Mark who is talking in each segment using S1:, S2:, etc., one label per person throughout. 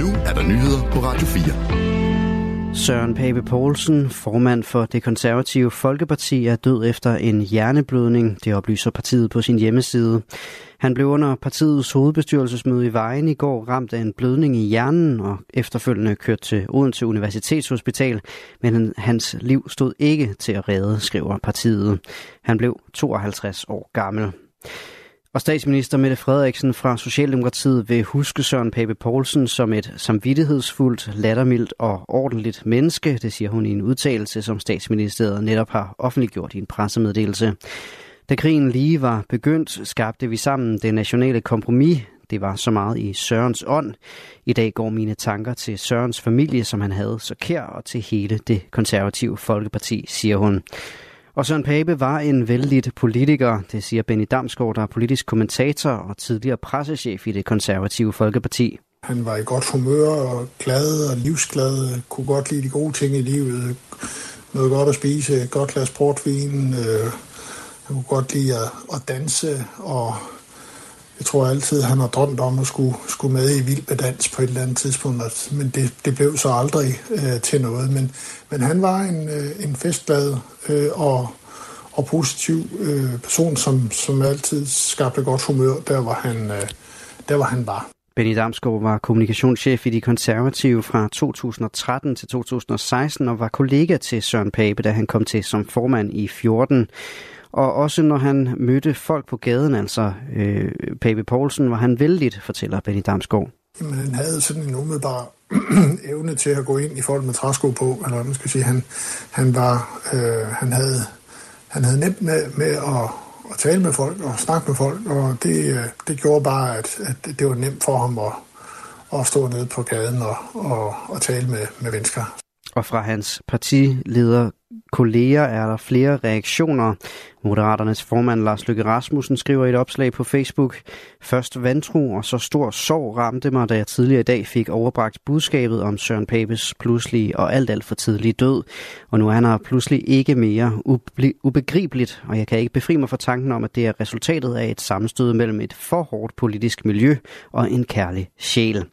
S1: nu er der nyheder på Radio 4.
S2: Søren Pape Poulsen, formand for det konservative Folkeparti, er død efter en hjerneblødning. Det oplyser partiet på sin hjemmeside. Han blev under partiets hovedbestyrelsesmøde i Vejen i går ramt af en blødning i hjernen og efterfølgende kørt til Odense Universitetshospital, men hans liv stod ikke til at redde, skriver partiet. Han blev 52 år gammel. Og statsminister Mette Frederiksen fra Socialdemokratiet vil huske Søren Pape Poulsen som et samvittighedsfuldt, lattermildt og ordentligt menneske, det siger hun i en udtalelse, som statsministeriet netop har offentliggjort i en pressemeddelelse. Da krigen lige var begyndt, skabte vi sammen det nationale kompromis. Det var så meget i Sørens ånd. I dag går mine tanker til Sørens familie, som han havde så kær, og til hele det konservative Folkeparti, siger hun. Og Søren Pape var en vældig politiker, det siger Benny Damsgaard, der er politisk kommentator og tidligere pressechef i det konservative Folkeparti.
S3: Han var i godt humør og glad og livsglad, kunne godt lide de gode ting i livet, noget godt at spise, godt glas portvin, øh, han kunne godt lide at, at danse, og jeg tror altid, han har drømt om at skulle, skulle med i vild dans på et eller andet tidspunkt, men det, det blev så aldrig øh, til noget. Men, men han var en, øh, en festglad øh, og, og positiv øh, person, som, som altid skabte godt humør, der hvor han, øh, der hvor han var.
S2: Benny Damsgaard var kommunikationschef i De Konservative fra 2013 til 2016 og var kollega til Søren Pape, da han kom til som formand i 14. Og også når han mødte folk på gaden, altså øh, Pape Poulsen, var han vældigt, fortæller Benny Damsgaard.
S3: Jamen, han havde sådan en umiddelbar evne til at gå ind i folk med træsko på, eller hvad man skal sige. Han, han, var, øh, han, havde, han havde nemt med, med at, at tale med folk og snakke med folk, og det, øh, det gjorde bare, at, at det var nemt for ham at, at stå nede på gaden og, og, og tale med, med mennesker.
S2: Og fra hans partileder kolleger er der flere reaktioner. Moderaternes formand Lars Løkke Rasmussen skriver et opslag på Facebook, Først vantro og så stor sorg ramte mig, da jeg tidligere i dag fik overbragt budskabet om Søren Papes pludselige og alt alt for tidlige død. Og nu er han her pludselig ikke mere ubegribeligt, og jeg kan ikke befri mig fra tanken om, at det er resultatet af et sammenstød mellem et for hårdt politisk miljø og en kærlig sjæl.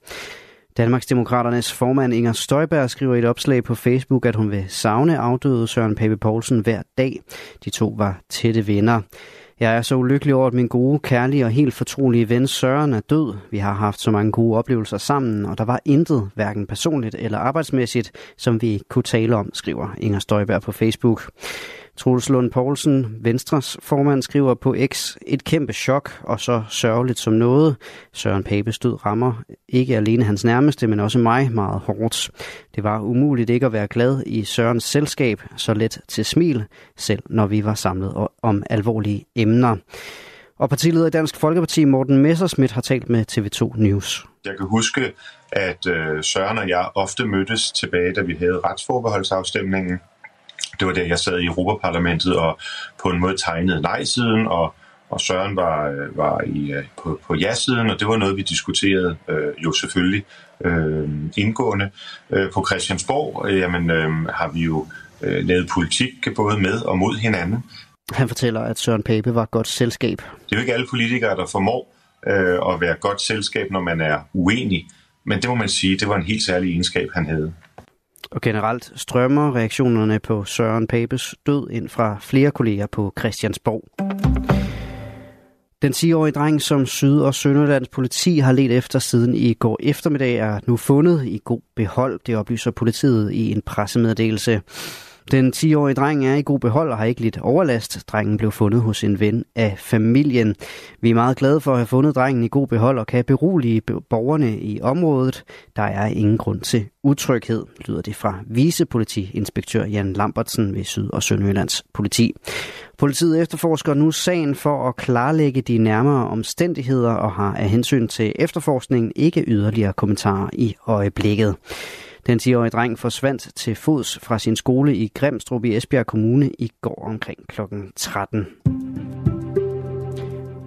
S2: Danmarksdemokraternes formand Inger Støjberg skriver i et opslag på Facebook, at hun vil savne afdøde Søren Pape Poulsen hver dag. De to var tætte venner. Jeg er så ulykkelig over, at min gode, kærlige og helt fortrolige ven Søren er død. Vi har haft så mange gode oplevelser sammen, og der var intet, hverken personligt eller arbejdsmæssigt, som vi kunne tale om, skriver Inger Støjberg på Facebook. Troels Lund Poulsen, Venstres formand, skriver på X, et kæmpe chok og så sørgeligt som noget. Søren Pape stød rammer ikke alene hans nærmeste, men også mig meget hårdt. Det var umuligt ikke at være glad i Sørens selskab, så let til smil, selv når vi var samlet om alvorlige emner. Og partileder i Dansk Folkeparti, Morten Messersmith, har talt med TV2 News.
S4: Jeg kan huske, at øh, Søren og jeg ofte mødtes tilbage, da vi havde retsforbeholdsafstemningen det var der, jeg sad i Europaparlamentet og på en måde tegnede nej-siden, og, og Søren var, øh, var i, øh, på, på ja-siden, og det var noget, vi diskuterede øh, jo selvfølgelig øh, indgående. Øh, på Christiansborg øh, jamen, øh, har vi jo øh, lavet politik både med og mod hinanden.
S2: Han fortæller, at Søren Pape var godt selskab.
S4: Det er jo ikke alle politikere, der formår øh, at være godt selskab, når man er uenig. Men det må man sige, det var en helt særlig egenskab, han havde.
S2: Og generelt strømmer reaktionerne på Søren Papes død ind fra flere kolleger på Christiansborg. Den 10-årige dreng, som Syd- og Sønderlands politi har let efter siden i går eftermiddag, er nu fundet i god behold. Det oplyser politiet i en pressemeddelelse. Den 10-årige dreng er i god behold og har ikke lidt overlast. Drengen blev fundet hos en ven af familien. Vi er meget glade for at have fundet drengen i god behold og kan berolige borgerne i området. Der er ingen grund til utryghed, lyder det fra vicepolitiinspektør Jan Lambertsen ved Syd- og Sønderjyllands politi. Politiet efterforsker nu sagen for at klarlægge de nærmere omstændigheder og har af hensyn til efterforskningen ikke yderligere kommentarer i øjeblikket. Den 10-årige dreng forsvandt til fods fra sin skole i Grimstrup i Esbjerg Kommune i går omkring kl. 13.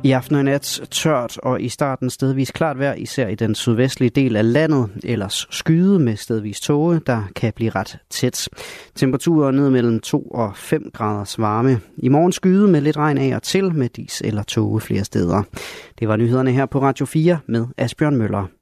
S2: I aften og nat tørt og i starten stedvis klart vejr, især i den sydvestlige del af landet. Ellers skyde med stedvis tåge, der kan blive ret tæt. Temperaturer ned mellem 2 og 5 graders varme. I morgen skyde med lidt regn af og til med dis eller tåge flere steder. Det var nyhederne her på Radio 4 med Asbjørn Møller.